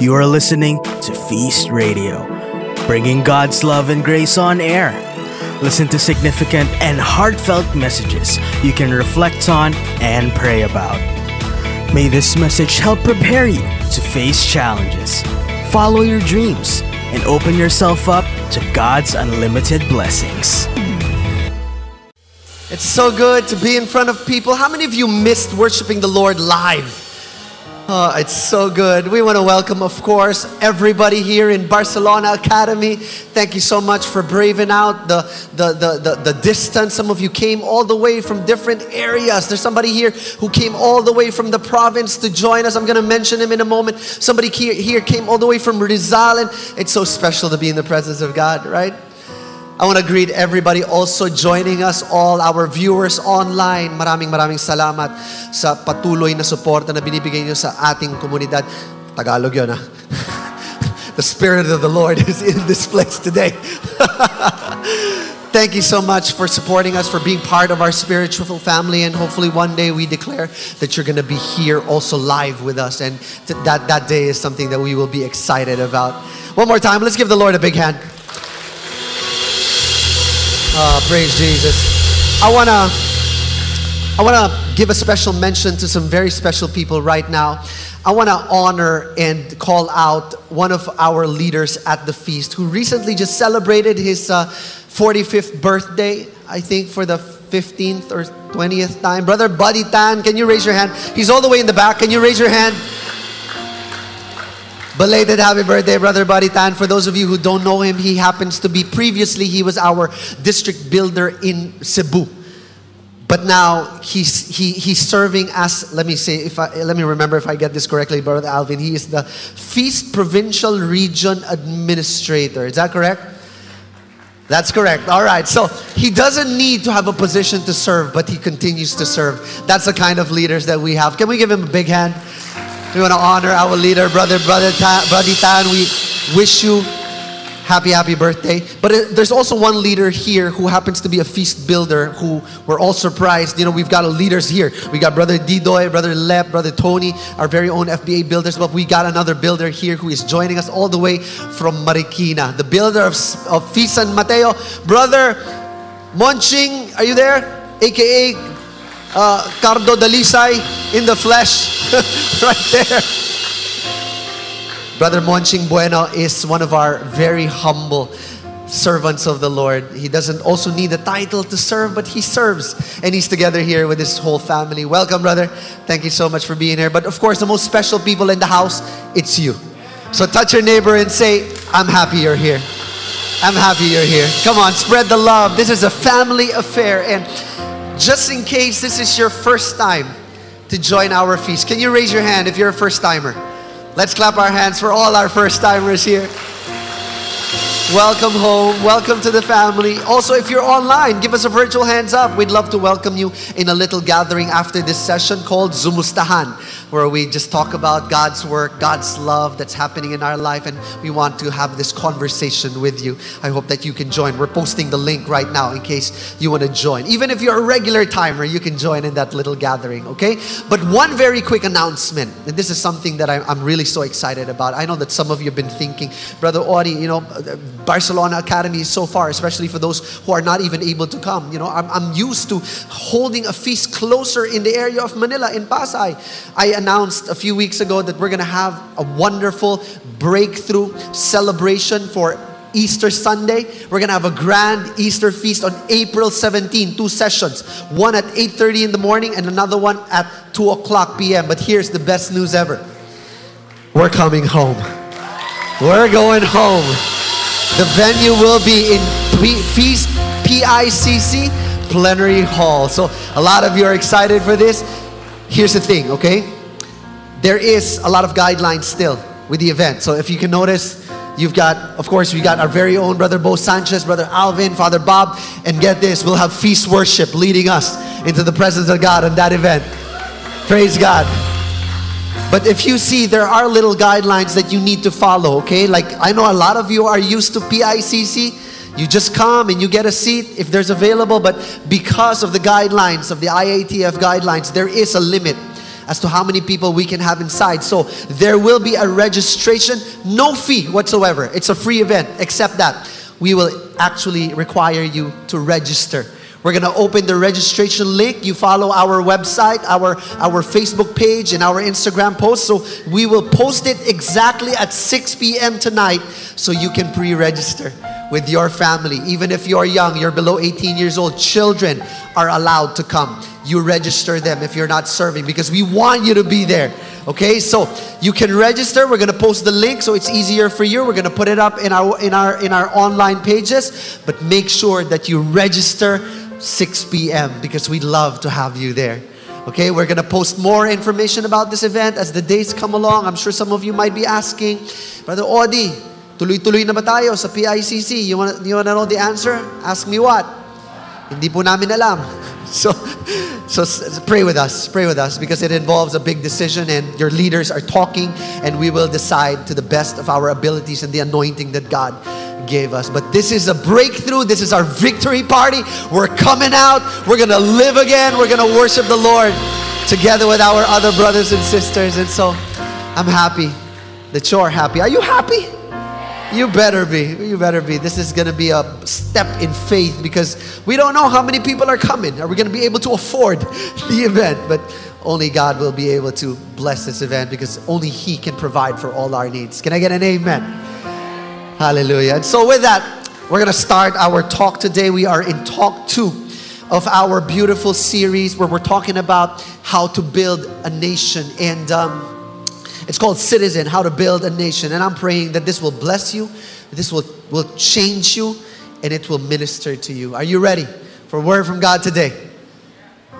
You are listening to Feast Radio, bringing God's love and grace on air. Listen to significant and heartfelt messages you can reflect on and pray about. May this message help prepare you to face challenges, follow your dreams, and open yourself up to God's unlimited blessings. It's so good to be in front of people. How many of you missed worshiping the Lord live? Oh, it's so good. We want to welcome, of course, everybody here in Barcelona Academy. Thank you so much for braving out the, the, the, the, the distance. Some of you came all the way from different areas. There's somebody here who came all the way from the province to join us. I'm going to mention him in a moment. Somebody here, here came all the way from Rizal, and it's so special to be in the presence of God, right? I want to greet everybody also joining us, all our viewers online. Maraming maraming salamat sa patuloy na suporta na binibigay niyo sa ating komunidad. Tagalog yun, ha? Ah. The Spirit of the Lord is in this place today. Thank you so much for supporting us, for being part of our spiritual family, and hopefully one day we declare that you're going to be here also live with us, and th- that, that day is something that we will be excited about. One more time, let's give the Lord a big hand. Oh, praise Jesus. I want to I want to give a special mention to some very special people right now. I want to honor and call out one of our leaders at the feast who recently just celebrated his uh, 45th birthday, I think for the 15th or 20th time. Brother Buddy Tan, can you raise your hand? He's all the way in the back. Can you raise your hand? Belated happy birthday, Brother Buddy Tan. For those of you who don't know him, he happens to be previously, he was our district builder in Cebu. But now he's, he, he's serving as, let me say, if I, let me remember if I get this correctly, Brother Alvin. He is the Feast Provincial Region Administrator. Is that correct? That's correct. All right. So he doesn't need to have a position to serve, but he continues to serve. That's the kind of leaders that we have. Can we give him a big hand? We want to honor our leader, brother, brother Tan, Brother Tan. We wish you happy, happy birthday. But uh, there's also one leader here who happens to be a feast builder who we're all surprised. You know, we've got leaders here. We got Brother Didoy, Brother Lep, Brother Tony, our very own FBA builders. But we got another builder here who is joining us all the way from Marikina. The builder of, of Feast San Mateo, Brother Monching. Are you there? AKA uh, Cardo Dalisay in the flesh, right there. Brother Monching Bueno is one of our very humble servants of the Lord. He doesn't also need a title to serve, but he serves. And he's together here with his whole family. Welcome, brother. Thank you so much for being here. But of course, the most special people in the house, it's you. So touch your neighbor and say, I'm happy you're here. I'm happy you're here. Come on, spread the love. This is a family affair. And just in case this is your first time to join our feast, can you raise your hand if you're a first timer? Let's clap our hands for all our first timers here. Welcome home. Welcome to the family. Also, if you're online, give us a virtual hands up. We'd love to welcome you in a little gathering after this session called Zumustahan, where we just talk about God's work, God's love that's happening in our life, and we want to have this conversation with you. I hope that you can join. We're posting the link right now in case you want to join. Even if you're a regular timer, you can join in that little gathering, okay? But one very quick announcement, and this is something that I'm, really so excited about. I know that some of you have been thinking, Brother Audie, you know, Barcelona Academy so far, especially for those who are not even able to come. You know, I'm, I'm used to holding a feast closer in the area of Manila, in Pasay. I announced a few weeks ago that we're going to have a wonderful breakthrough celebration for Easter Sunday. We're going to have a grand Easter feast on April 17, two sessions. One at 8.30 in the morning and another one at 2 o'clock p.m. But here's the best news ever. We're coming home. We're going home. The venue will be in Feast PICC Plenary Hall. So a lot of you are excited for this. Here's the thing, okay? There is a lot of guidelines still with the event. So if you can notice, you've got, of course, we got our very own brother Bo Sanchez, brother Alvin, Father Bob, and get this, we'll have feast worship leading us into the presence of God on that event. Praise God. But if you see, there are little guidelines that you need to follow, okay? Like, I know a lot of you are used to PICC. You just come and you get a seat if there's available, but because of the guidelines, of the IATF guidelines, there is a limit. as to how many people we can have inside. So there will be a registration, no fee whatsoever. It's a free event, except that we will actually require you to register. We're going to open the registration link. You follow our website, our, our Facebook page, and our Instagram post. So we will post it exactly at 6 p.m. tonight so you can pre register with your family. Even if you're young, you're below 18 years old, children are allowed to come. You register them if you're not serving because we want you to be there. Okay, so you can register. We're gonna post the link so it's easier for you. We're gonna put it up in our in our in our online pages, but make sure that you register 6 p.m. because we'd love to have you there. Okay, we're gonna post more information about this event as the days come along. I'm sure some of you might be asking, Brother Audie, tuloy-tuloy na ba tayo sa PICC? You wanna, you wanna know the answer? Ask me what? Hindi po namin alam. So, so pray with us, pray with us because it involves a big decision and your leaders are talking and we will decide to the best of our abilities and the anointing that God gave us. But this is a breakthrough. This is our victory party. We're coming out. We're going to live again. We're going to worship the Lord together with our other brothers and sisters. And so I'm happy that you're happy. Are you happy? You better be. You better be. This is going to be a step in faith because we don't know how many people are coming. Are we going to be able to afford the event? But only God will be able to bless this event because only He can provide for all our needs. Can I get an amen? Hallelujah. And so, with that, we're going to start our talk today. We are in talk two of our beautiful series where we're talking about how to build a nation. And um, it's called Citizen How to Build a Nation. And I'm praying that this will bless you, this will, will change you, and it will minister to you. Are you ready for a word from God today?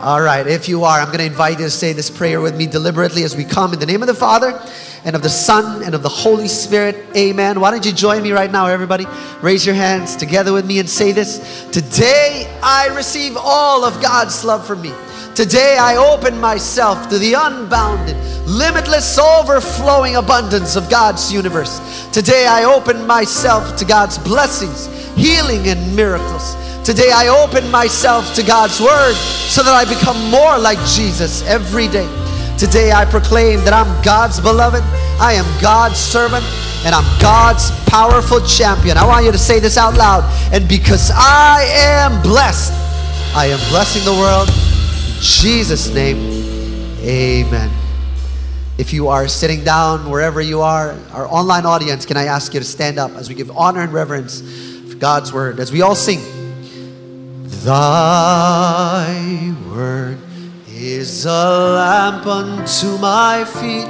All right, if you are, I'm going to invite you to say this prayer with me deliberately as we come in the name of the Father and of the Son and of the Holy Spirit. Amen. Why don't you join me right now, everybody? Raise your hands together with me and say this Today I receive all of God's love for me. Today I open myself to the unbounded, limitless, overflowing abundance of God's universe. Today I open myself to God's blessings, healing, and miracles. Today I open myself to God's word so that I become more like Jesus every day. Today I proclaim that I'm God's beloved, I am God's servant, and I'm God's powerful champion. I want you to say this out loud. And because I am blessed, I am blessing the world. In Jesus' name, amen. If you are sitting down wherever you are, our online audience, can I ask you to stand up as we give honor and reverence for God's word as we all sing. Thy word is a lamp unto my feet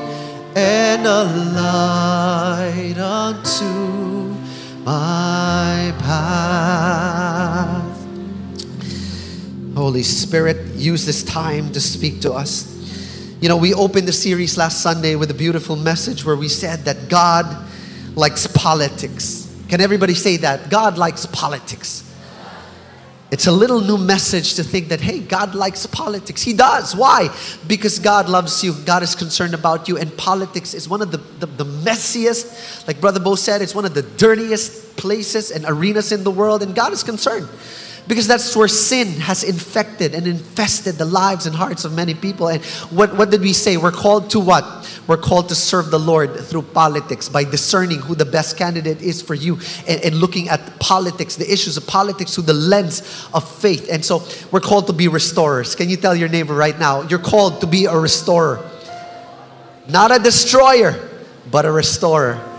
and a light unto my path. Holy Spirit, use this time to speak to us. You know, we opened the series last Sunday with a beautiful message where we said that God likes politics. Can everybody say that? God likes politics. It's a little new message to think that, hey, God likes politics. He does. Why? Because God loves you. God is concerned about you. And politics is one of the, the, the, messiest, like Brother Bo said, it's one of the dirtiest places and arenas in the world. And God is concerned because that's where sin has infected and infested the lives and hearts of many people. And what, what did we say? We're called to what? We're called to serve the Lord through politics by discerning who the best candidate is for you and, and looking at politics, the issues of politics through the lens of faith. And so we're called to be restorers. Can you tell your neighbor right now? You're called to be a restorer, not a destroyer, but a restorer.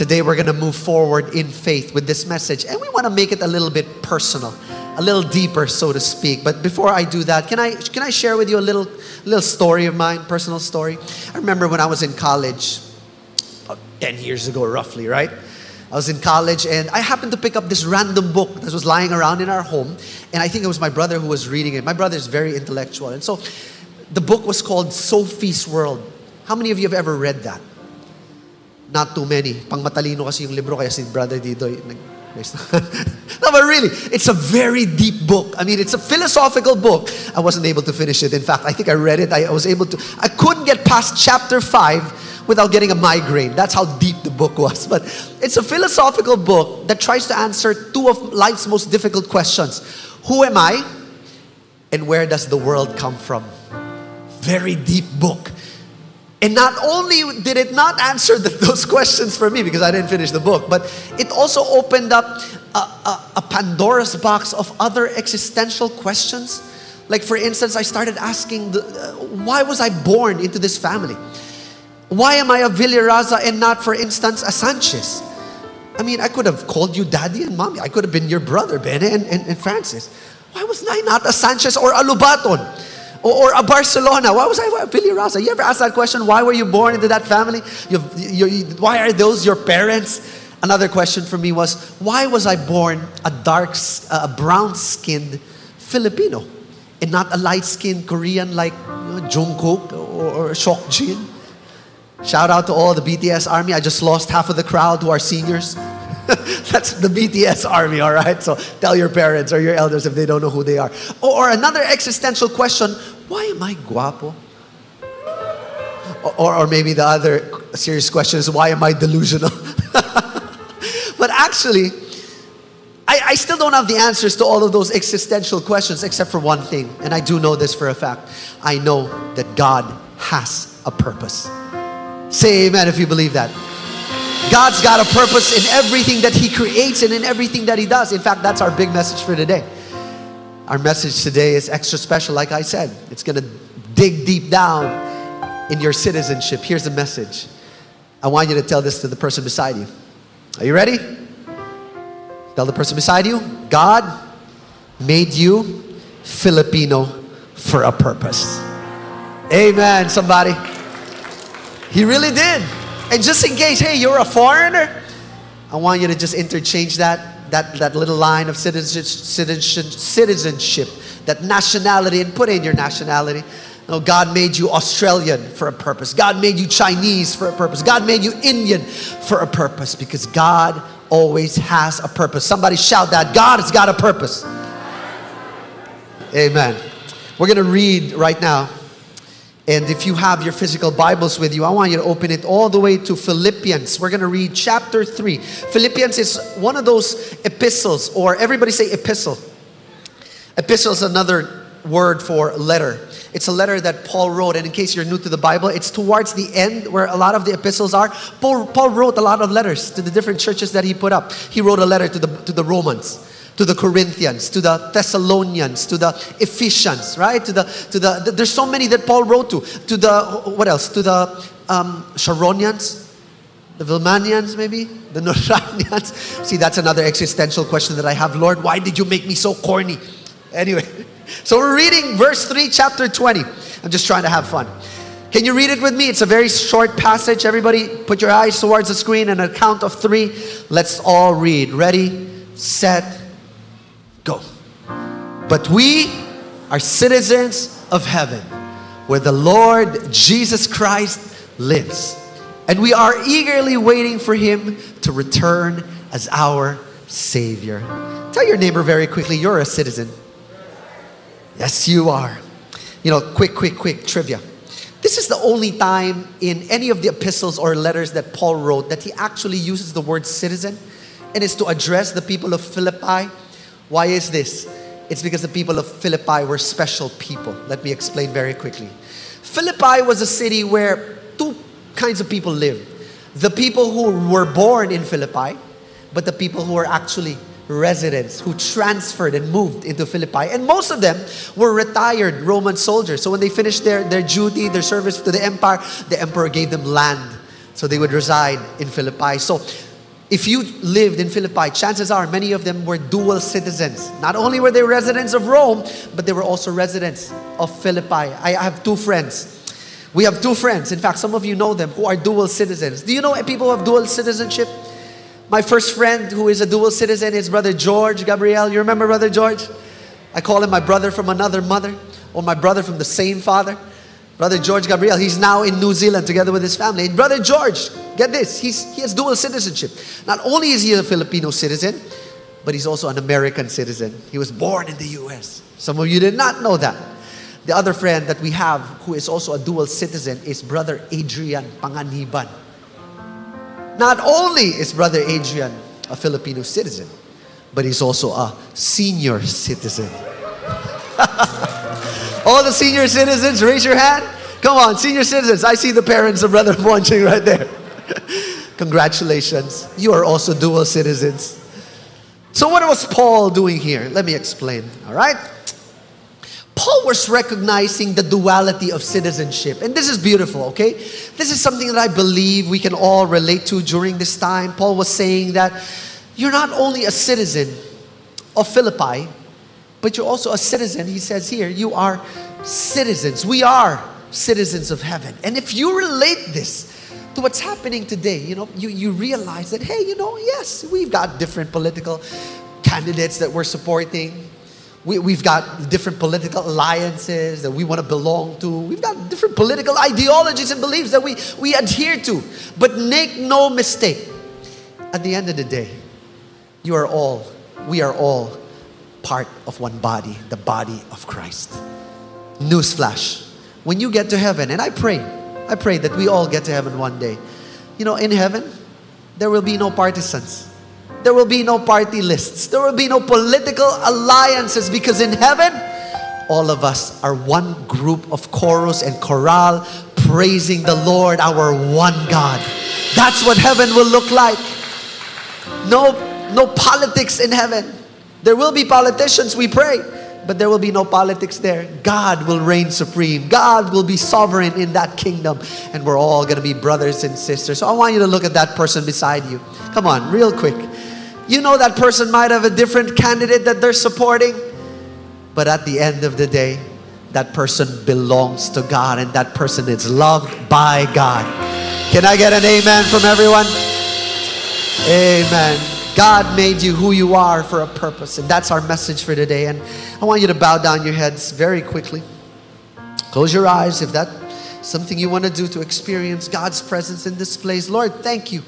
Today we're going to move forward in faith with this message and we want to make it a little bit personal, a little deeper so to speak. But before I do that, can I can I share with you a little little story of mine, personal story? I remember when I was in college about 10 years ago roughly, right? I was in college and I happened to pick up this random book that was lying around in our home and I think it was my brother who was reading it. My brother is very intellectual. And so the book was called Sophie's World. How many of you have ever read that? Not too many. Pang matalino kasi yung libro, kaya si Brother Didoy nag no, but really, it's a very deep book. I mean, it's a philosophical book. I wasn't able to finish it. In fact, I think I read it. I was able to, I couldn't get past chapter five without getting a migraine. That's how deep the book was. But it's a philosophical book that tries to answer two of life's most difficult questions Who am I? And where does the world come from? very deep book. And not only did it not answer the, those questions for me because I didn't finish the book, but it also opened up a, a, a Pandora's box of other existential questions. Like, for instance, I started asking, the, uh, why was I born into this family? Why am I a Villaraza and not, for instance, a Sanchez? I mean, I could have called you daddy and mommy. I could have been your brother, Bene and, and, and Francis. Why was I not a Sanchez or a Lubaton? Or, or a Barcelona? Why was I a Villaraza? You ever ask that question? Why were you born into that family? You, you, why are those your parents? Another question for me was, why was I born a dark, a brown-skinned Filipino and not a light-skinned Korean like you know, Jungkook or, or? Shout out to all the BTS army. I just lost half of the crowd who are seniors. That's the BTS army, all right? So tell your parents or your elders if they don't know who they are. Or, or another existential question why am I guapo? Or, or maybe the other serious question is why am I delusional? but actually, I, I still don't have the answers to all of those existential questions except for one thing. And I do know this for a fact I know that God has a purpose. Say amen if you believe that. God's got a purpose in everything that He creates and in everything that He does. In fact, that's our big message for today. Our message today is extra special, like I said. It's going to dig deep down in your citizenship. Here's the message. I want you to tell this to the person beside you. Are you ready? Tell the person beside you God made you Filipino for a purpose. Amen, somebody. He really did. And just in case, hey, you're a foreigner, I want you to just interchange that, that, that little line of citizenship, citizenship, citizenship, that nationality, and put in your nationality. No, God made you Australian for a purpose. God made you Chinese for a purpose. God made you Indian for a purpose because God always has a purpose. Somebody shout that. God has got a purpose. Amen. We're going to read right now and if you have your physical Bibles with you, I want you to open it all the way to Philippians. We're going to read chapter 3. Philippians is one of those epistles, or everybody say epistle. Epistle is another word for letter. It's a letter that Paul wrote, and in case you're new to the Bible, it's towards the end where a lot of the epistles are. Paul, Paul wrote a lot of letters to the different churches that he put up. He wrote a letter to the, to the Romans to the Corinthians, to the Thessalonians, to the Ephesians, right? To the to the, the there's so many that Paul wrote to. To the what else? To the um, Sharonians, the Vilmanians, maybe the Noranians. See, that's another existential question that I have. Lord, why did you make me so corny? Anyway, so we're reading verse three, chapter twenty. I'm just trying to have fun. Can you read it with me? It's a very short passage. Everybody, put your eyes towards the screen and a count of three. Let's all read. Ready, set, Go. But we are citizens of heaven, where the Lord Jesus Christ lives. And we are eagerly waiting for him to return as our Savior. Tell your neighbor very quickly, you're a citizen. Yes, you are. You know, quick, quick, quick trivia. This is the only time in any of the epistles or letters that Paul wrote that he actually uses the word citizen and is to address the people of Philippi why is this? It's because the people of Philippi were special people. Let me explain very quickly. Philippi was a city where two kinds of people lived the people who were born in Philippi, but the people who were actually residents who transferred and moved into Philippi. And most of them were retired Roman soldiers. So when they finished their, their duty, their service to the empire, the emperor gave them land. So they would reside in Philippi. So if you lived in Philippi, chances are many of them were dual citizens. Not only were they residents of Rome, but they were also residents of Philippi. I have two friends. We have two friends. In fact, some of you know them who are dual citizens. Do you know people who have dual citizenship? My first friend who is a dual citizen is Brother George Gabriel. You remember Brother George? I call him my brother from another mother or my brother from the same father. Brother George Gabriel, he's now in New Zealand together with his family. And Brother George, get this, he's, he has dual citizenship. Not only is he a Filipino citizen, but he's also an American citizen. He was born in the US. Some of you did not know that. The other friend that we have who is also a dual citizen is Brother Adrian Panganiban. Not only is Brother Adrian a Filipino citizen, but he's also a senior citizen. All the senior citizens, raise your hand. Come on, senior citizens. I see the parents of Brother watching right there. Congratulations. You are also dual citizens. So, what was Paul doing here? Let me explain. All right? Paul was recognizing the duality of citizenship. And this is beautiful, okay? This is something that I believe we can all relate to during this time. Paul was saying that you're not only a citizen of Philippi, but you're also a citizen. He says here, you are citizens. We are citizens of heaven. And if you relate this to what's happening today, you know, you, you realize that, hey, you know, yes, we've got different political candidates that we're supporting we, we've got different political alliances that we want to belong to. We've got different political ideologies and beliefs that we, we adhere to. But make no mistake, at the end of the day, you are all, we are all part of one body, the body of Christ. Newsflash. When you get to heaven, and I pray, I pray that we all get to heaven one day. You know, in heaven, there will be no partisans. There will be no party lists. There will be no political alliances because in heaven, all of us are one group of chorus and chorale praising the Lord, our one God. That's what heaven will look like. No, no politics in heaven. There will be politicians, we pray, but there will be no politics there. God will reign supreme. God will be sovereign in that kingdom, and we're all going to be brothers and sisters. So I want you to look at that person beside you. Come on, real quick. You know that person might have a different candidate that they're supporting, but at the end of the day, that person belongs to God and that person is loved by God. Can I get an amen from everyone? Amen. God made you who you are for a purpose, and that's our message for today. And I want you to bow down your heads very quickly. Close your eyes if that's something you want to do to experience God's presence in this place. Lord, thank you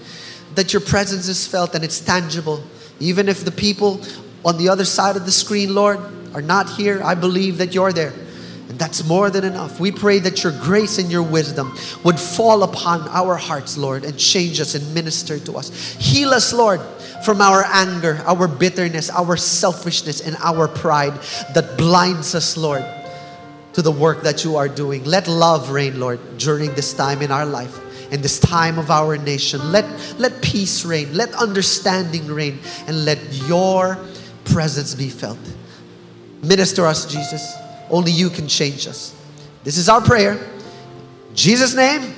that your presence is felt and it's tangible. Even if the people on the other side of the screen, Lord, are not here, I believe that you're there. And that's more than enough. We pray that your grace and your wisdom would fall upon our hearts, Lord, and change us and minister to us. Heal us, Lord, from our anger, our bitterness, our selfishness, and our pride that blinds us, Lord, to the work that you are doing. Let love reign, Lord, during this time in our life in this time of our nation. Let, let peace reign, let understanding reign, and let your presence be felt. Minister us, Jesus. Only you can change us. This is our prayer. In Jesus' name.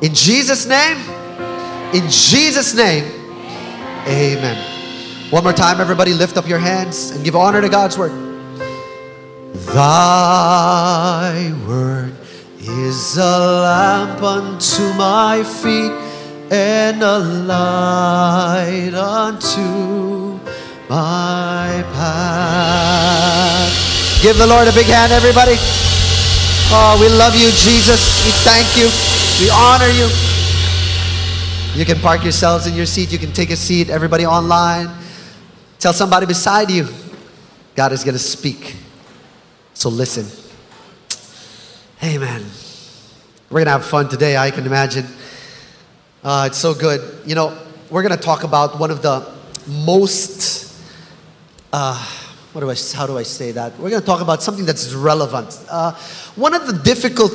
In Jesus' name. In Jesus' name. Amen. One more time, everybody, lift up your hands and give honor to God's word. Thy word is a lamp unto my feet and a light unto my path. Give the Lord a big hand, everybody. Oh, we love you, Jesus. We thank you. We honor you. You can park yourselves in your seat. You can take a seat. Everybody online. Tell somebody beside you. God is going to speak. So listen. Amen. We're going to have fun today, I can imagine. Uh, it's so good. You know, we're going to talk about one of the most, uh, what do I, how do I say that? We're going to talk about something that's relevant. Uh, one of the difficult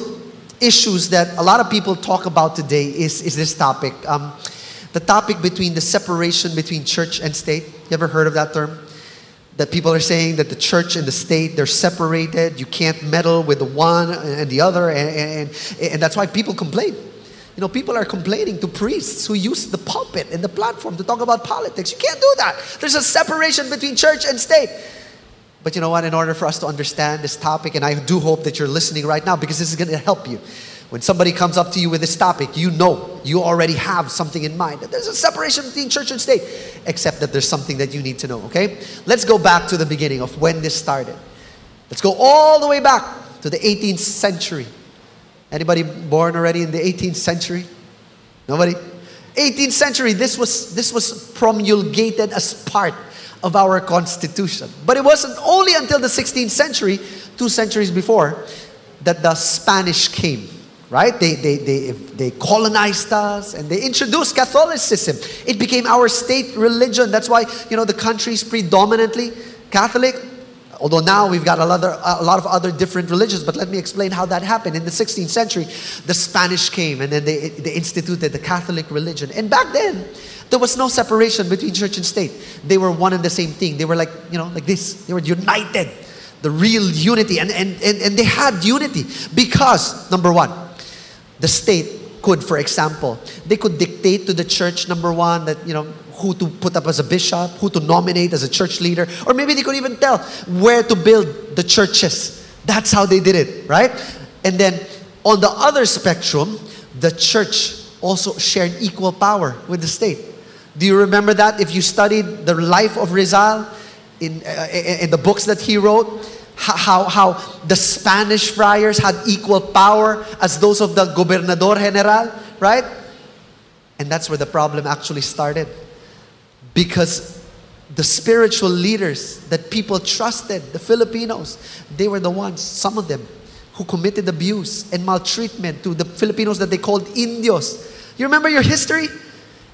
issues that a lot of people talk about today is, is this topic. Um, the topic between the separation between church and state. You ever heard of that term? that people are saying that the church and the state they're separated you can't meddle with the one and the other and, and, and that's why people complain you know people are complaining to priests who use the pulpit and the platform to talk about politics you can't do that there's a separation between church and state but you know what in order for us to understand this topic and i do hope that you're listening right now because this is going to help you when somebody comes up to you with this topic, you know, you already have something in mind. There's a separation between church and state, except that there's something that you need to know, okay? Let's go back to the beginning of when this started. Let's go all the way back to the 18th century. Anybody born already in the 18th century? Nobody? 18th century, this was, this was promulgated as part of our constitution. But it wasn't only until the 16th century, two centuries before, that the Spanish came right? They, they, they, they colonized us and they introduced Catholicism. It became our state religion. That's why, you know, the country is predominantly Catholic. Although now we've got a lot, of, a lot of other different religions, but let me explain how that happened. In the 16th century, the Spanish came and then they, they instituted the Catholic religion. And back then, there was no separation between church and state. They were one and the same thing. They were like, you know, like this. They were united. The real unity. And, and, and, and they had unity because, number one, the state could, for example, they could dictate to the church, number one, that, you know, who to put up as a bishop, who to nominate as a church leader, or maybe they could even tell where to build the churches. That's how they did it, right? And then on the other spectrum, the church also shared equal power with the state. Do you remember that? If you studied the life of Rizal in, uh, in the books that he wrote, how, how the Spanish friars had equal power as those of the gobernador general, right? And that's where the problem actually started. Because the spiritual leaders that people trusted, the Filipinos, they were the ones, some of them, who committed abuse and maltreatment to the Filipinos that they called Indios. You remember your history?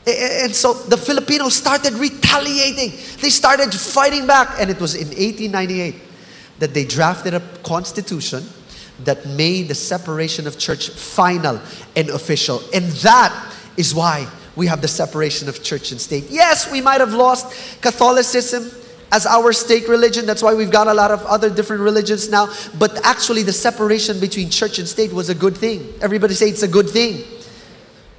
And so the Filipinos started retaliating. They started fighting back. And it was in 1898 that they drafted a constitution that made the separation of church final and official. And that is why we have the separation of church and state. Yes, we might have lost Catholicism as our state religion. That's why we've got a lot of other different religions now. But actually, the separation between church and state was a good thing. Everybody say it's a good thing.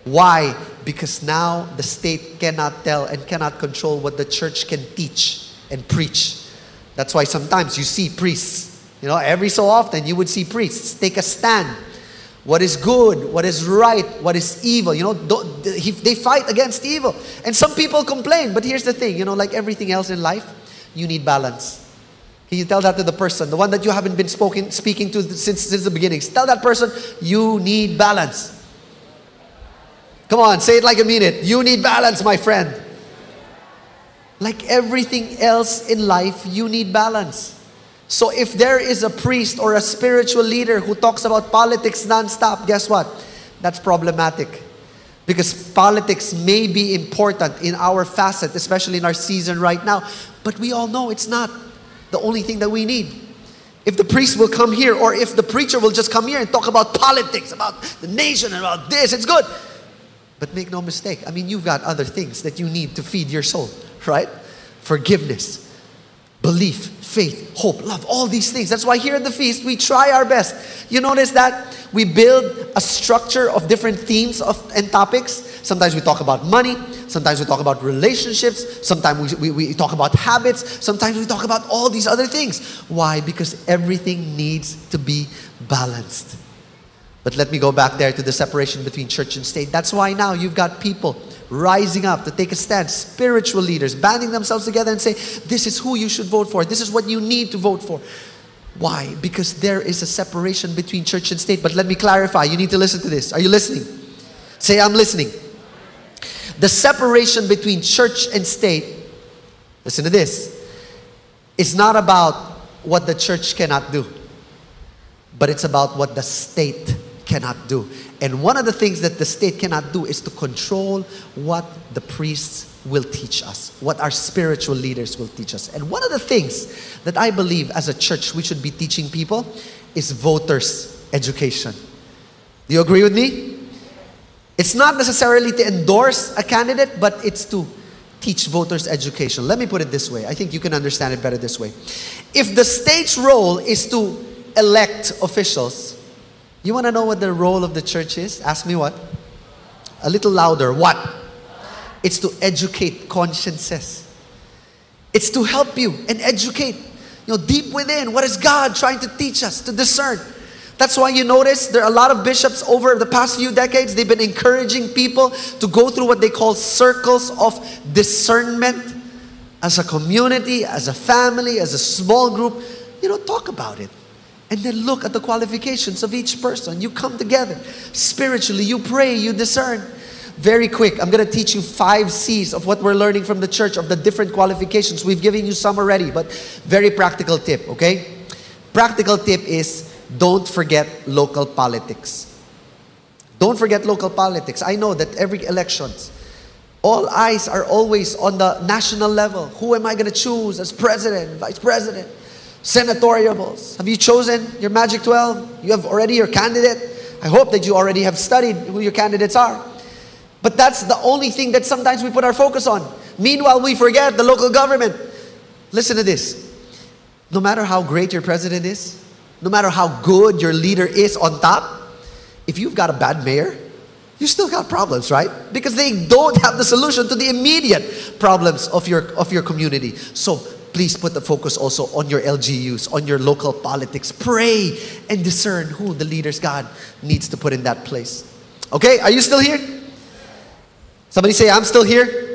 Why? Because now the state cannot tell and cannot control what the church can teach and preach. That's why sometimes you see priests. You know, every so often you would see priests take a stand what is good, what is right, what is evil. You know, they fight against evil. And some people complain, but here's the thing you know, like everything else in life, you need balance. Can you tell that to the person, the one that you haven't been spoken, speaking to since, since the beginnings? Tell that person, you need balance. Come on, say it like a minute. You need balance, my friend. Like everything else in life, you need balance. So if there is a priest or a spiritual leader who talks about politics nonstop, guess what? That's problematic. Because politics may be important in our facet, especially in our season right now, but we all know it's not the only thing that we need. If the priest will come here, or if the preacher will just come here and talk about politics, about the nation, about this, it's good. But make no mistake, I mean, you've got other things that you need to feed your soul, right? Forgiveness, belief, faith, hope, love, all these things. That's why here at the feast, we try our best. You notice that we build a structure of different themes of, and topics. Sometimes we talk about money, sometimes we talk about relationships, sometimes we, we, we talk about habits, sometimes we talk about all these other things. Why? Because everything needs to be balanced. But let me go back there to the separation between church and state. That's why now you've got people rising up to take a stand, spiritual leaders banding themselves together and say, This is who you should vote for, this is what you need to vote for. Why? Because there is a separation between church and state. But let me clarify. You need to listen to this. Are you listening? Say, I'm listening. The separation between church and state, listen to this, is not about what the church cannot do, but it's about what the state cannot do. And one of the things that the state cannot do is to control what the priests will teach us, what our spiritual leaders will teach us. And one of the things that I believe as a church we should be teaching people is voters' education. Do you agree with me? It's not necessarily to endorse a candidate, but it's to teach voters education. Let me put it this way. I think you can understand it better this way. If the state's role is to elect officials, you want to know what the role of the church is? Ask me what? A little louder. What? It's to educate consciences. It's to help you and educate, you know, deep within. What is God trying to teach us to discern? That's why you notice there are a lot of bishops over the past few decades, they've been encouraging people to go through what they call circles of discernment as a community, as a family, as a small group. You know, talk about it. And then look at the qualifications of each person. You come together spiritually, you pray, you discern. Very quick, I'm going to teach you five C's of what we're learning from the church of the different qualifications. We've given you some already, but very practical tip, okay? Practical tip is don't forget local politics. Don't forget local politics. I know that every elections, all eyes are always on the national level. Who am I going to choose as president, vice president? Senatorials. Have you chosen your Magic 12? You have already your candidate? I hope that you already have studied who your candidates are. But that's the only thing that sometimes we put our focus on. Meanwhile, we forget the local government. Listen to this. No matter how great your president is, no matter how good your leader is on top, if you've got a bad mayor, you still got problems, right? Because they don't have the solution to the immediate problems of your of your community. So please put the focus also on your LGUs, on your local politics. Pray and discern who the leaders God needs to put in that place. Okay, are you still here? Somebody say, I'm still here.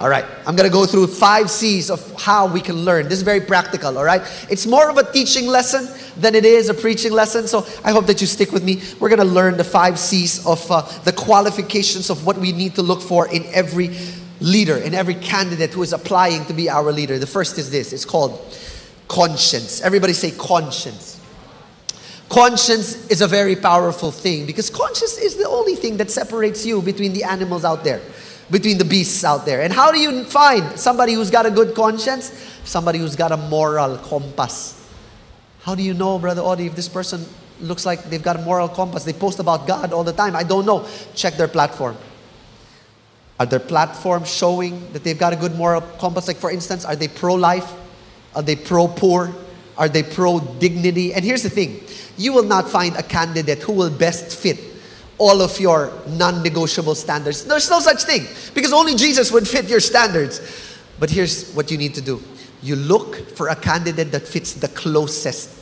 All right, I'm gonna go through five C's of how we can learn. This is very practical, all right? It's more of a teaching lesson than it is a preaching lesson, so I hope that you stick with me. We're gonna learn the five C's of uh, the qualifications of what we need to look for in every leader, in every candidate who is applying to be our leader. The first is this it's called conscience. Everybody say conscience. Conscience is a very powerful thing because conscience is the only thing that separates you between the animals out there between the beasts out there. And how do you find somebody who's got a good conscience? Somebody who's got a moral compass. How do you know, Brother Audie, if this person looks like they've got a moral compass? They post about God all the time. I don't know. Check their platform. Are their platforms showing that they've got a good moral compass? Like, for instance, are they pro life? Are they pro poor? Are they pro dignity? And here's the thing you will not find a candidate who will best fit all of your non negotiable standards. There's no such thing because only Jesus would fit your standards. But here's what you need to do you look for a candidate that fits the closest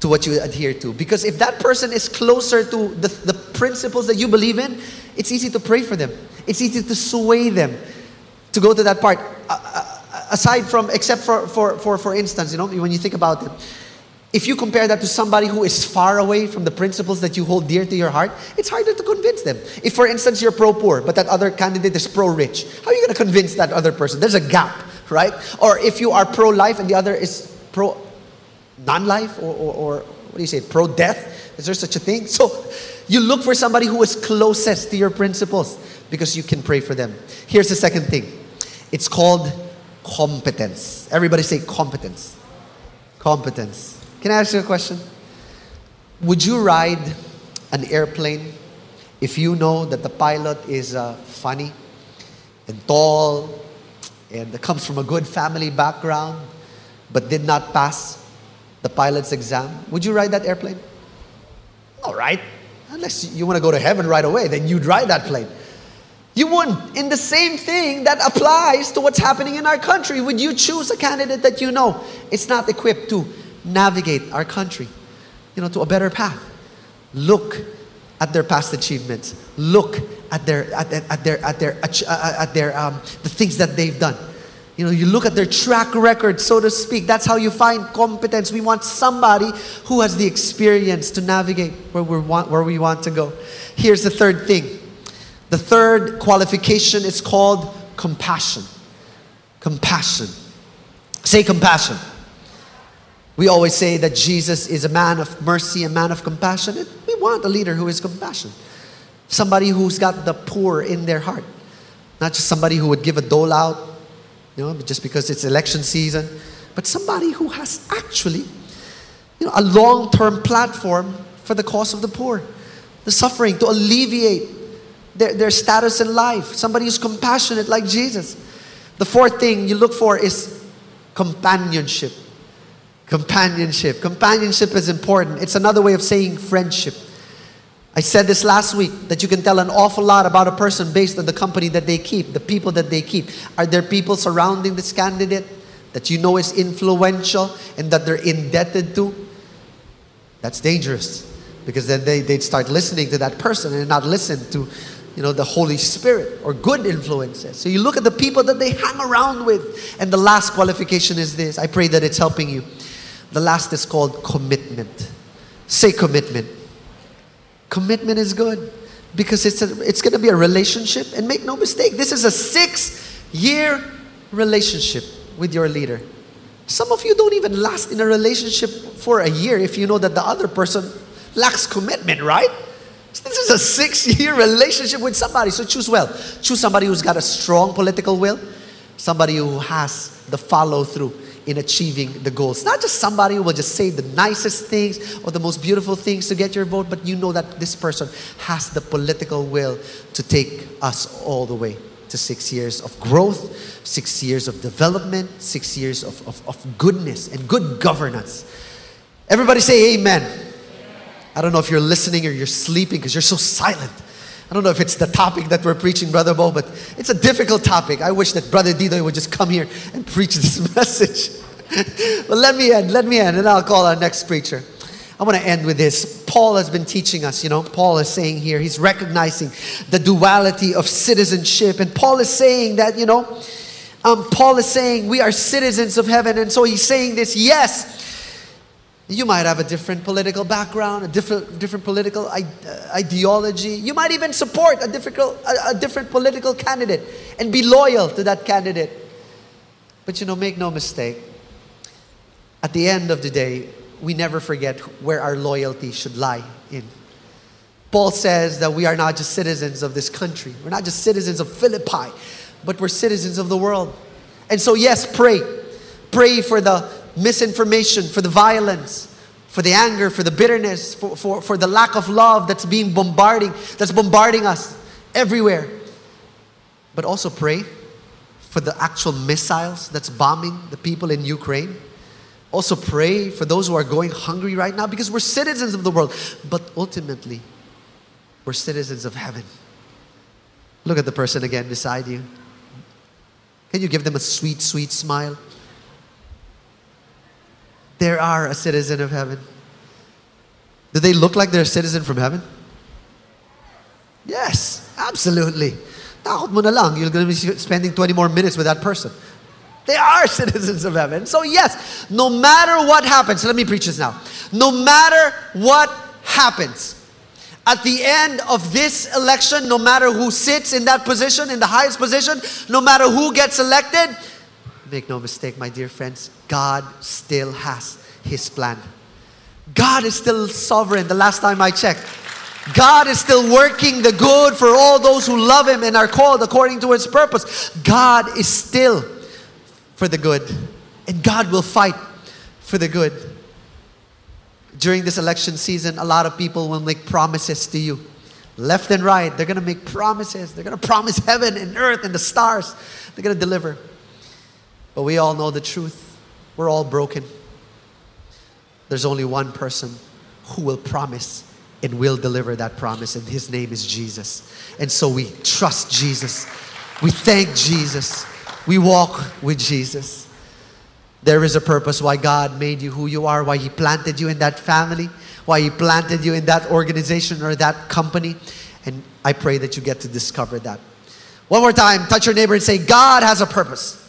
to what you adhere to. Because if that person is closer to the, the principles that you believe in, it's easy to pray for them, it's easy to sway them to go to that part. Uh, aside from, except for, for, for, for instance, you know, when you think about it, if you compare that to somebody who is far away from the principles that you hold dear to your heart, it's harder to convince them. If, for instance, you're pro poor, but that other candidate is pro rich, how are you going to convince that other person? There's a gap, right? Or if you are pro life and the other is pro non life, or, or, or what do you say, pro death? Is there such a thing? So you look for somebody who is closest to your principles because you can pray for them. Here's the second thing it's called competence. Everybody say competence. Competence. Can I ask you a question? Would you ride an airplane if you know that the pilot is uh, funny and tall and comes from a good family background but did not pass the pilot's exam? Would you ride that airplane? All right. Unless you want to go to heaven right away, then you'd ride that plane. You wouldn't. In the same thing that applies to what's happening in our country, would you choose a candidate that you know it's not equipped to navigate our country, you know, to a better path. Look at their past achievements. Look at their at, their at their at their uh, at their um, the things that they've done. You know, you look at their track record, so to speak. That's how you find competence. We want somebody who has the experience to navigate where we want where we want to go. Here's the third thing. The third qualification is called compassion. Compassion. Say compassion. We always say that Jesus is a man of mercy, a man of compassion. We want a leader who is compassionate. Somebody who's got the poor in their heart. Not just somebody who would give a dole out, you know, just because it's election season, but somebody who has actually, you know, a long-term platform for the cause of the poor, the suffering, to alleviate their, their status in life. Somebody who's compassionate like Jesus. The fourth thing you look for is companionship. Companionship. Companionship is important. It's another way of saying friendship. I said this last week that you can tell an awful lot about a person based on the company that they keep, the people that they keep. Are there people surrounding this candidate that you know is influential and that they're indebted to? That's dangerous because then they, they'd start listening to that person and not listen to you know the Holy Spirit or good influences. So you look at the people that they hang around with. And the last qualification is this. I pray that it's helping you. The last is called commitment. Say commitment. Commitment is good because it's, a, it's going to be a relationship. And make no mistake, this is a six year relationship with your leader. Some of you don't even last in a relationship for a year if you know that the other person lacks commitment, right? This is a six year relationship with somebody, so choose well. Choose somebody who's got a strong political will, somebody who has the follow through in achieving the goals. Not just somebody who will just say the nicest things or the most beautiful things to get your vote, but you know that this person has the political will to take us all the way to six years of growth, six years of development, six years of, of, of goodness and good governance. Everybody say amen. I don't know if you're listening or you're sleeping because you're so silent. I don't know if it's the topic that we're preaching, Brother Bo, but it's a difficult topic. I wish that Brother Dido would just come here and preach this message. but let me end, let me end, and I'll call our next preacher. I want to end with this. Paul has been teaching us, you know, Paul is saying here, he's recognizing the duality of citizenship. And Paul is saying that, you know, um, Paul is saying we are citizens of heaven. And so he's saying this, yes, you might have a different political background, a different, different political uh, ideology. You might even support a, difficult, a, a different political candidate and be loyal to that candidate. But you know, make no mistake, at the end of the day, we never forget where our loyalty should lie in. Paul says that we are not just citizens of this country, we're not just citizens of Philippi, but we're citizens of the world. And so, yes, pray. Pray for the misinformation, for the violence, for the anger, for the bitterness, for, for, for the lack of love that's being bombarding, that's bombarding us everywhere. But also pray for the actual missiles that's bombing the people in Ukraine. Also pray for those who are going hungry right now because we're citizens of the world. But ultimately, we're citizens of heaven. Look at the person again beside you. Can you give them a sweet, sweet smile? They are a citizen of heaven. Do they look like they're a citizen from heaven? Yes, absolutely. Mo na lang, you're going to be spending 20 more minutes with that person. They are citizens of heaven. So, yes, no matter what happens, let me preach this now. No matter what happens, at the end of this election, no matter who sits in that position, in the highest position, no matter who gets elected, Make no mistake, my dear friends, God still has His plan. God is still sovereign, the last time I checked. God is still working the good for all those who love Him and are called according to His purpose. God is still for the good, and God will fight for the good. During this election season, a lot of people will make promises to you. Left and right, they're gonna make promises. They're gonna promise heaven and earth and the stars. They're gonna deliver. But we all know the truth. We're all broken. There's only one person who will promise and will deliver that promise, and his name is Jesus. And so we trust Jesus. We thank Jesus. We walk with Jesus. There is a purpose why God made you who you are, why He planted you in that family, why He planted you in that organization or that company. And I pray that you get to discover that. One more time, touch your neighbor and say, God has a purpose.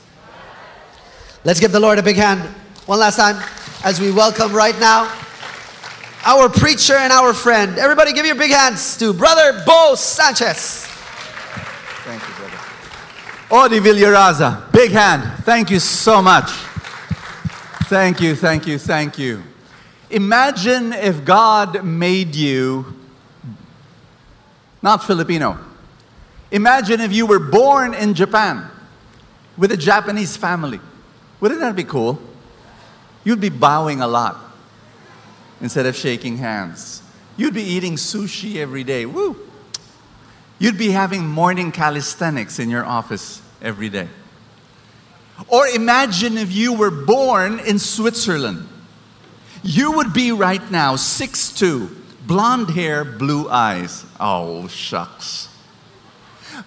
Let's give the Lord a big hand one last time as we welcome right now our preacher and our friend. Everybody give your big hands to Brother Bo Sanchez. Thank you, brother. Audie Villaraza, big hand. Thank you so much. Thank you, thank you, thank you. Imagine if God made you not Filipino. Imagine if you were born in Japan with a Japanese family. Wouldn't that be cool? You'd be bowing a lot instead of shaking hands. You'd be eating sushi every day. Woo! You'd be having morning calisthenics in your office every day. Or imagine if you were born in Switzerland. You would be right now 6'2, blonde hair, blue eyes. Oh, shucks.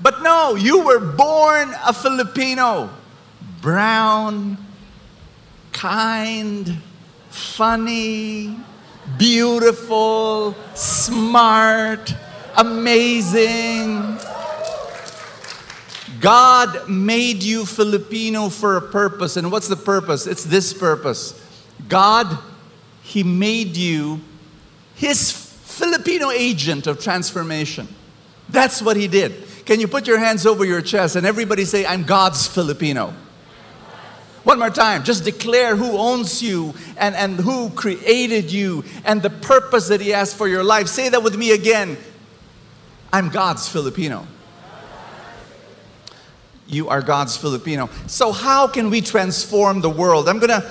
But no, you were born a Filipino brown, kind, funny, beautiful, smart, amazing. God made you Filipino for a purpose. And what's the purpose? It's this purpose. God, He made you His Filipino agent of transformation. That's what He did. Can you put your hands over your chest and everybody say, I'm God's Filipino? One more time, just declare who owns you and, and who created you and the purpose that He has for your life. Say that with me again. I'm God's Filipino. you are God's Filipino. So, how can we transform the world? I'm gonna,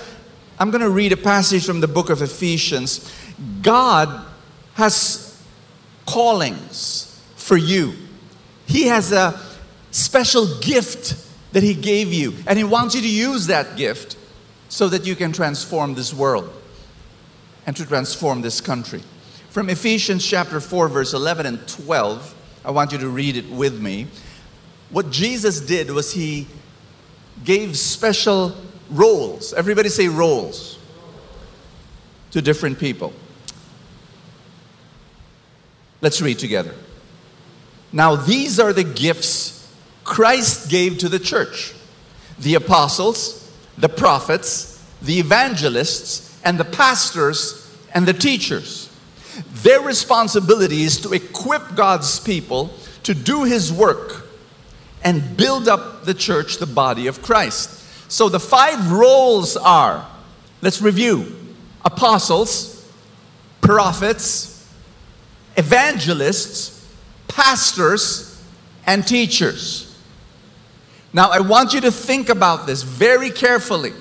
I'm gonna read a passage from the book of Ephesians. God has callings for you, He has a special gift that He gave you, and He wants you to use that gift so that you can transform this world and to transform this country. From Ephesians chapter 4, verse 11 and 12, I want you to read it with me. What Jesus did was He gave special roles. Everybody say roles to different people. Let's read together. Now, these are the gifts Christ gave to the church the apostles, the prophets, the evangelists, and the pastors and the teachers. Their responsibility is to equip God's people to do His work and build up the church, the body of Christ. So the five roles are let's review apostles, prophets, evangelists, pastors, and teachers. Now, I want you to think about this very carefully.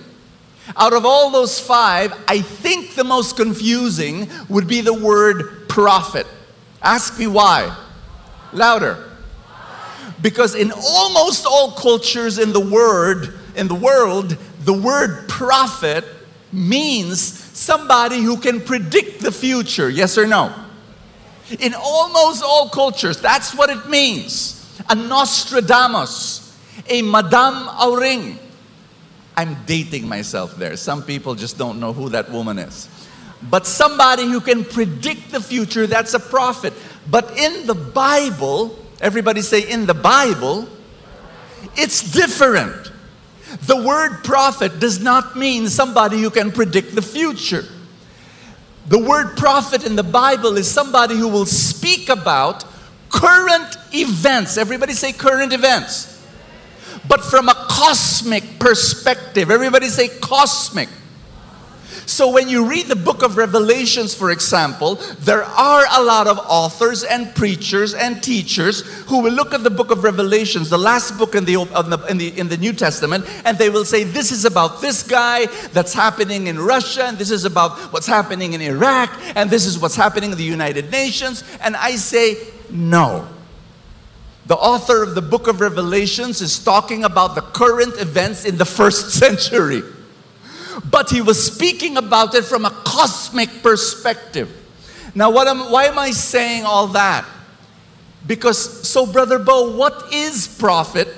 Out of all those five, I think the most confusing would be the word prophet. Ask me why. Louder. Because in almost all cultures in the word in the world, the word prophet means somebody who can predict the future. Yes or no? In almost all cultures, that's what it means. A Nostradamus, a Madame Auring. I'm dating myself there. Some people just don't know who that woman is. But somebody who can predict the future, that's a prophet. But in the Bible, everybody say, in the Bible, it's different. The word prophet does not mean somebody who can predict the future. The word prophet in the Bible is somebody who will speak about current events. Everybody say current events. But from a cosmic perspective. Everybody say cosmic. So when you read the book of Revelations, for example, there are a lot of authors and preachers and teachers who will look at the book of Revelations, the last book in the, in the, in the New Testament, and they will say, This is about this guy that's happening in Russia, and this is about what's happening in Iraq, and this is what's happening in the United Nations. And I say, No. The author of the book of Revelations is talking about the current events in the first century but he was speaking about it from a cosmic perspective. Now, what am, why am I saying all that? Because, so, Brother Bo, what is prophet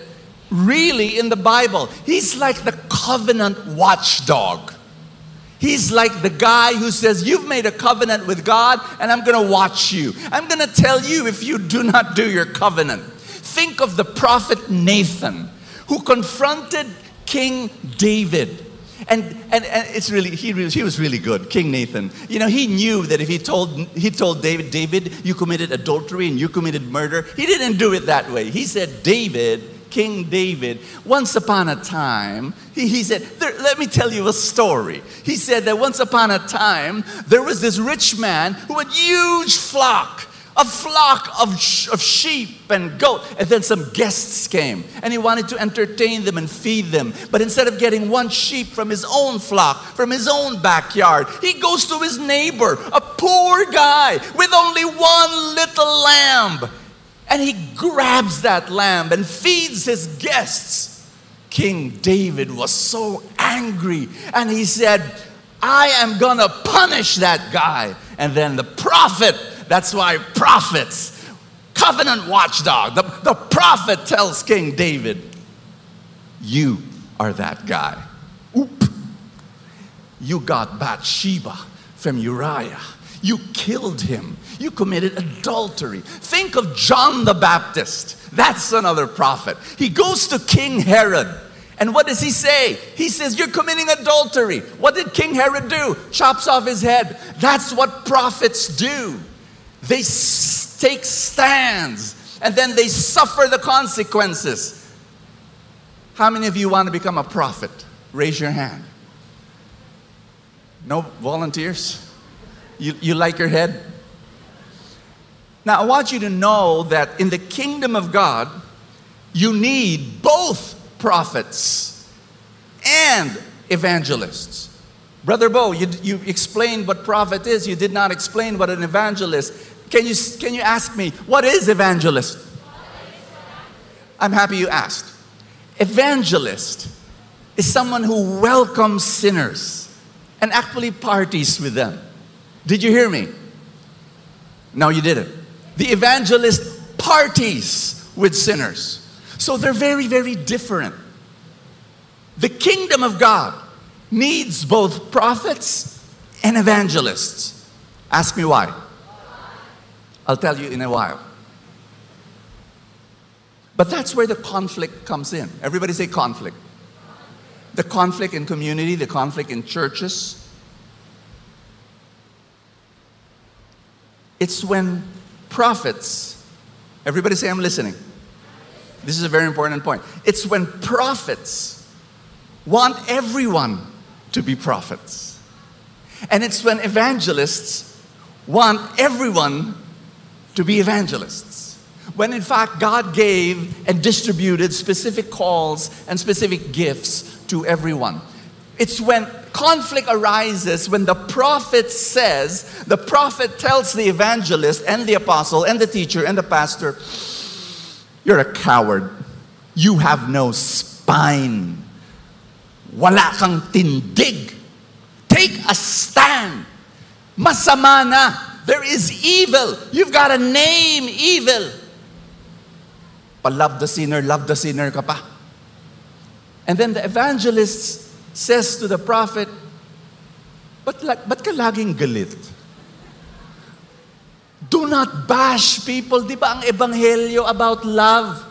really in the Bible? He's like the covenant watchdog. He's like the guy who says, You've made a covenant with God, and I'm going to watch you. I'm going to tell you if you do not do your covenant. Think of the prophet Nathan, who confronted King David and, and, and it's really he, really, he was really good, King Nathan. You know, he knew that if he told, he told David, David, you committed adultery and you committed murder, he didn't do it that way. He said, David, King David, once upon a time, he, he said, Let me tell you a story. He said that once upon a time, there was this rich man who had huge flock a flock of, sh- of sheep and goat. And then some guests came and he wanted to entertain them and feed them. But instead of getting one sheep from his own flock, from his own backyard, he goes to his neighbor, a poor guy with only one little lamb. And he grabs that lamb and feeds his guests. King David was so angry and he said, I am gonna punish that guy. And then the prophet that's why prophets, covenant watchdog, the, the prophet tells King David, You are that guy. Oop. You got Bathsheba from Uriah. You killed him. You committed adultery. Think of John the Baptist. That's another prophet. He goes to King Herod. And what does he say? He says, You're committing adultery. What did King Herod do? Chops off his head. That's what prophets do. They take stands and then they suffer the consequences. How many of you want to become a prophet? Raise your hand. No volunteers? You, you like your head? Now, I want you to know that in the kingdom of God, you need both prophets and evangelists. Brother Bo, you, you explained what prophet is. You did not explain what an evangelist. Can you, can you ask me, what is evangelist? I'm happy you asked. Evangelist is someone who welcomes sinners and actually parties with them. Did you hear me? No, you didn't. The evangelist parties with sinners. So they're very, very different. The kingdom of God needs both prophets and evangelists. Ask me why. I'll tell you in a while. But that's where the conflict comes in. Everybody say conflict. The conflict in community, the conflict in churches. It's when prophets, everybody say, I'm listening. This is a very important point. It's when prophets want everyone to be prophets. And it's when evangelists want everyone to be evangelists. When in fact God gave and distributed specific calls and specific gifts to everyone. It's when conflict arises when the prophet says, the prophet tells the evangelist and the apostle and the teacher and the pastor, You're a coward. You have no spine. Wala kang tindig. Take a stand. Masama na. There is evil. You've got a name evil. But love the sinner, love the sinner ka. And then the evangelist says to the prophet, Ba't, ba't ka laging galit? Do not bash people. Di ba ang ebanghelyo about love?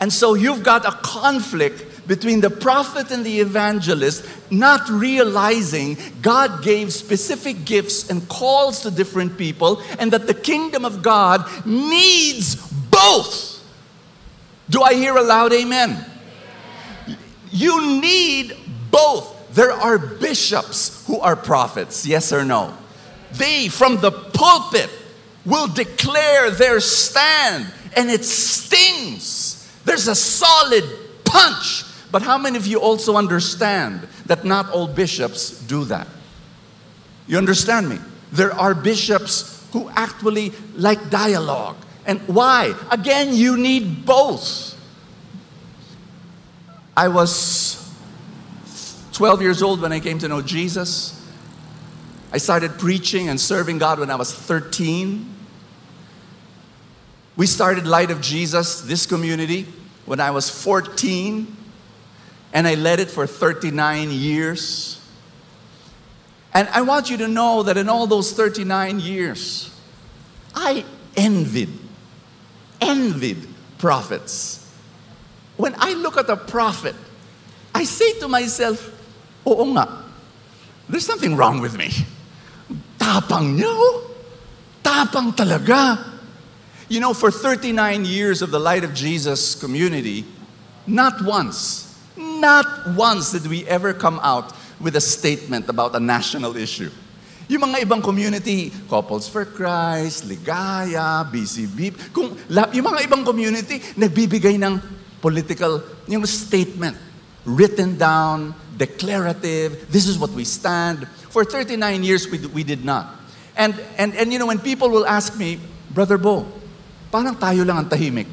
And so you've got a conflict between the prophet and the evangelist, not realizing God gave specific gifts and calls to different people, and that the kingdom of God needs both. Do I hear a loud amen? You need both. There are bishops who are prophets, yes or no? They, from the pulpit, will declare their stand, and it stings. There's a solid punch. But how many of you also understand that not all bishops do that? You understand me? There are bishops who actually like dialogue. And why? Again, you need both. I was 12 years old when I came to know Jesus. I started preaching and serving God when I was 13. We started Light of Jesus, this community, when I was 14, and I led it for 39 years. And I want you to know that in all those 39 years, I envied, envied prophets. When I look at a prophet, I say to myself, Oo nga. There's something wrong with me. Tapang niyo. Tapang talaga. You know, for 39 years of the Light of Jesus community, not once, not once did we ever come out with a statement about a national issue. Yung mga ibang community, Couples for Christ, Ligaya, BCB, kung, yung mga ibang community, nagbibigay ng political, yung statement, written down, declarative, this is what we stand. For 39 years, we, we did not. And, and, and you know, when people will ask me, Brother Bo, parang tayo lang ang tahimik.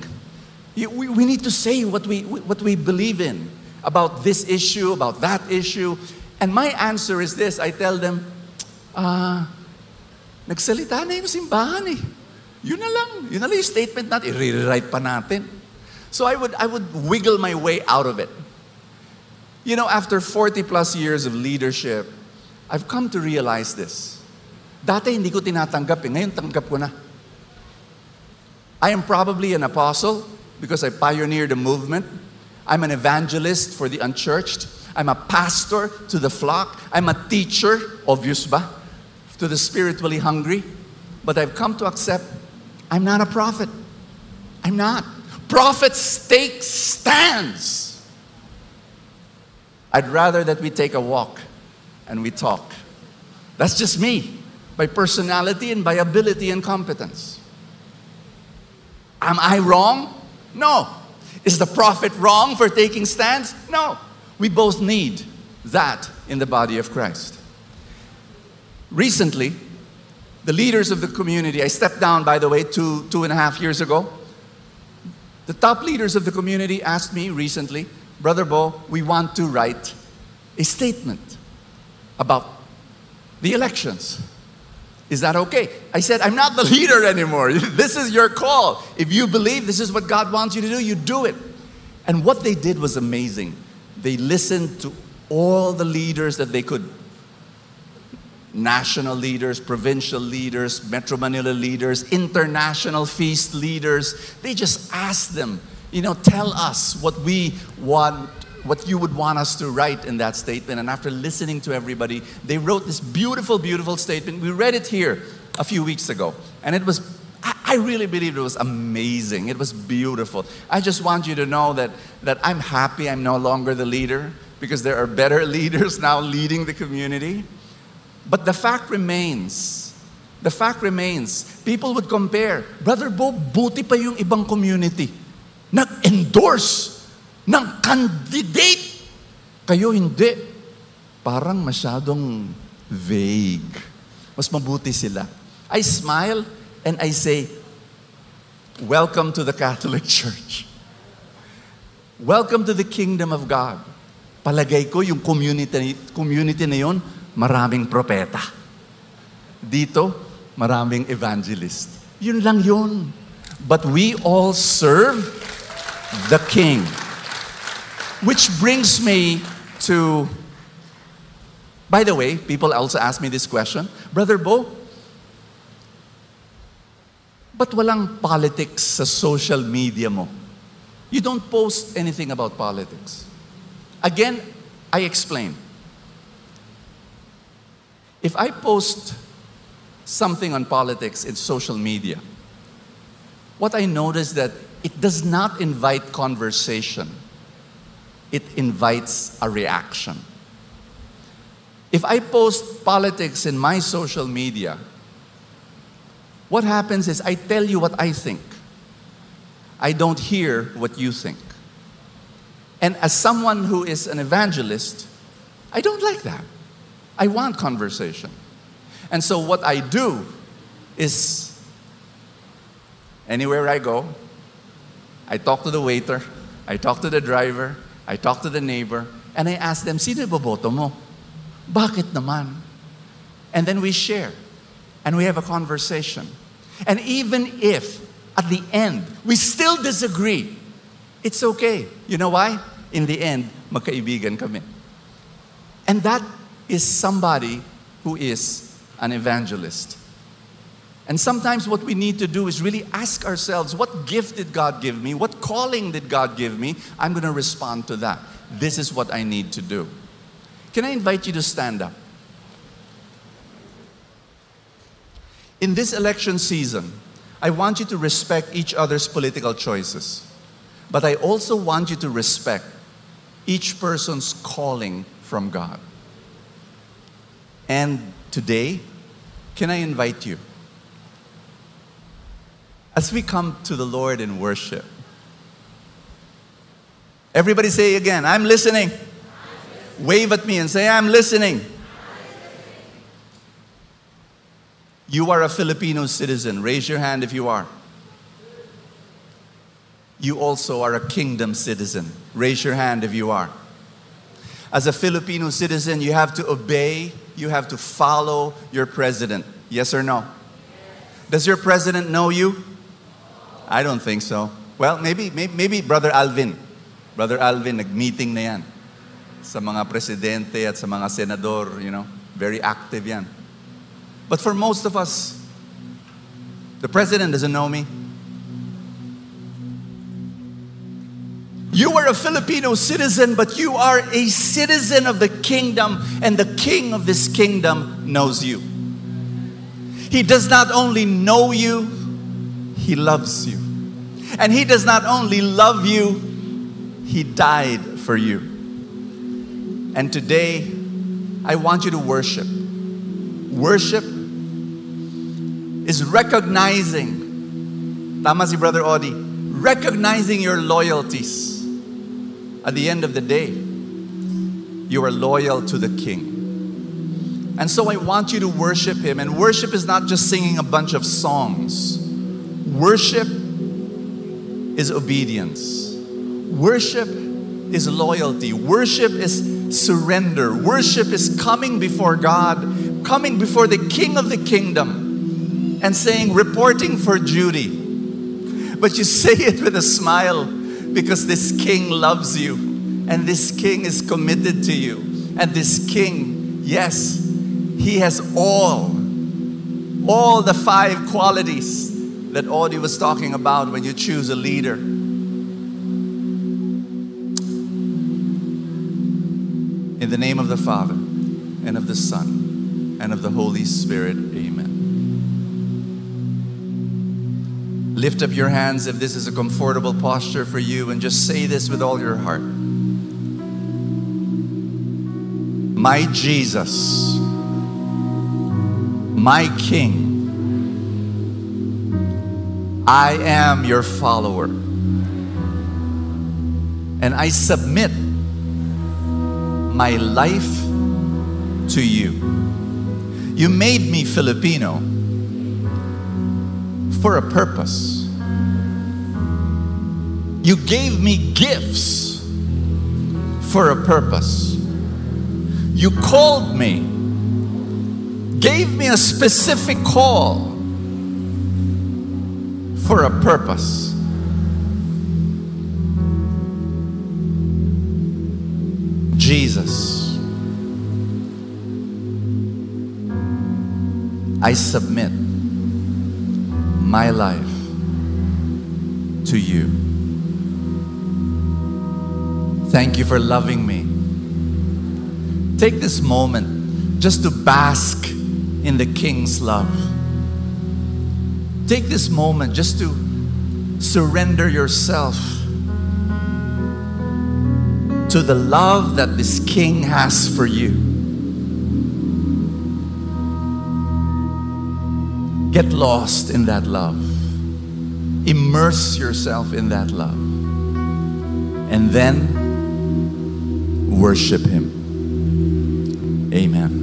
We, we need to say what we, what we believe in about this issue, about that issue. And my answer is this I tell them, uh, nagsalita na yung simbahan eh. Yun na lang. Yun na lang yung statement natin. I-rewrite pa natin. So I would, I would wiggle my way out of it. You know, after 40 plus years of leadership, I've come to realize this. Dati hindi ko tinatanggap eh. Ngayon tanggap ko na. I am probably an apostle because I pioneered a movement. I'm an evangelist for the unchurched. I'm a pastor to the flock. I'm a teacher, obvious ba, to the spiritually hungry. But I've come to accept I'm not a prophet. I'm not. Prophets take stands. I'd rather that we take a walk and we talk. That's just me, by personality and by ability and competence. Am I wrong? No. Is the prophet wrong for taking stands? No. We both need that in the body of Christ. Recently, the leaders of the community, I stepped down, by the way, two, two and a half years ago. The top leaders of the community asked me recently, Brother Bo, we want to write a statement about the elections. Is that okay? I said, I'm not the leader anymore. this is your call. If you believe this is what God wants you to do, you do it. And what they did was amazing. They listened to all the leaders that they could national leaders, provincial leaders, Metro Manila leaders, international feast leaders. They just asked them, you know, tell us what we want, what you would want us to write in that statement. And after listening to everybody, they wrote this beautiful, beautiful statement. We read it here a few weeks ago, and it was I really believe it was amazing. It was beautiful. I just want you to know that, that I'm happy I'm no longer the leader because there are better leaders now leading the community. But the fact remains, the fact remains, people would compare, Brother Bo, buti pa yung ibang community. Nag-endorse ng candidate. Kayo hindi. Parang masyadong vague. Mas mabuti sila. I smile and I say, Welcome to the Catholic Church. Welcome to the kingdom of God. Palagay ko yung community, community na yun, maraming propeta. Dito, maraming evangelist. Yun lang yun. But we all serve the King. Which brings me to, by the way, people also ask me this question, Brother Bo, ba't walang politics sa social media mo? You don't post anything about politics. Again, I explain. If I post something on politics in social media, what I notice that it does not invite conversation. It invites a reaction. If I post politics in my social media, what happens is I tell you what I think. I don't hear what you think. And as someone who is an evangelist, I don't like that. I want conversation. And so what I do is anywhere I go, I talk to the waiter, I talk to the driver, I talk to the neighbor, and I ask them, sino boboto mo? Bakit naman? And then we share, and we have a conversation. And even if at the end we still disagree, it's okay. You know why? In the end, magkaibigan kami. And that is somebody who is an evangelist. And sometimes what we need to do is really ask ourselves what gift did God give me? What calling did God give me? I'm going to respond to that. This is what I need to do. Can I invite you to stand up? In this election season, I want you to respect each other's political choices. But I also want you to respect each person's calling from God. And today, can I invite you? As we come to the Lord in worship, everybody say again, I'm listening. I'm listening. Wave at me and say, I'm listening. I'm listening. You are a Filipino citizen. Raise your hand if you are. You also are a kingdom citizen. Raise your hand if you are. As a Filipino citizen, you have to obey, you have to follow your president. Yes or no? Does your president know you? I don't think so. Well, maybe, maybe, maybe Brother Alvin. Brother Alvin, nag-meeting na yan. Sa mga presidente at sa mga senador, you know. Very active yan. But for most of us, the president doesn't know me. You are a Filipino citizen, but you are a citizen of the kingdom, and the king of this kingdom knows you. He does not only know you, he loves you. And he does not only love you, he died for you. And today, I want you to worship. Worship is recognizing, tama si Brother Audie, recognizing your loyalties. At the end of the day, you are loyal to the King. And so I want you to worship Him. And worship is not just singing a bunch of songs, worship is obedience, worship is loyalty, worship is surrender, worship is coming before God, coming before the King of the kingdom, and saying, reporting for duty. But you say it with a smile because this King loves you and this King is committed to you. And this King, yes, he has all, all the five qualities that Audie was talking about when you choose a leader. In the name of the Father, and of the Son, and of the Holy Spirit, amen. Lift up your hands if this is a comfortable posture for you and just say this with all your heart. My Jesus, my King, I am your follower. And I submit my life to you. You made me Filipino for a purpose. You gave me gifts for a purpose. You called me, gave me a specific call for a purpose. Jesus, I submit my life to you. Thank you for loving me. Take this moment just to bask in the King's love. Take this moment just to surrender yourself to the love that this King has for you. Get lost in that love. Immerse yourself in that love. And then worship Him. Amen.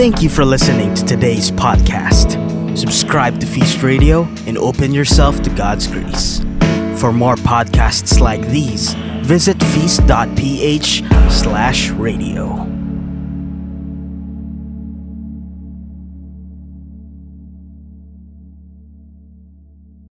Thank you for listening to today's podcast. Subscribe to Feast Radio and open yourself to God's grace. For more podcasts like these, visit feast.ph slash radio.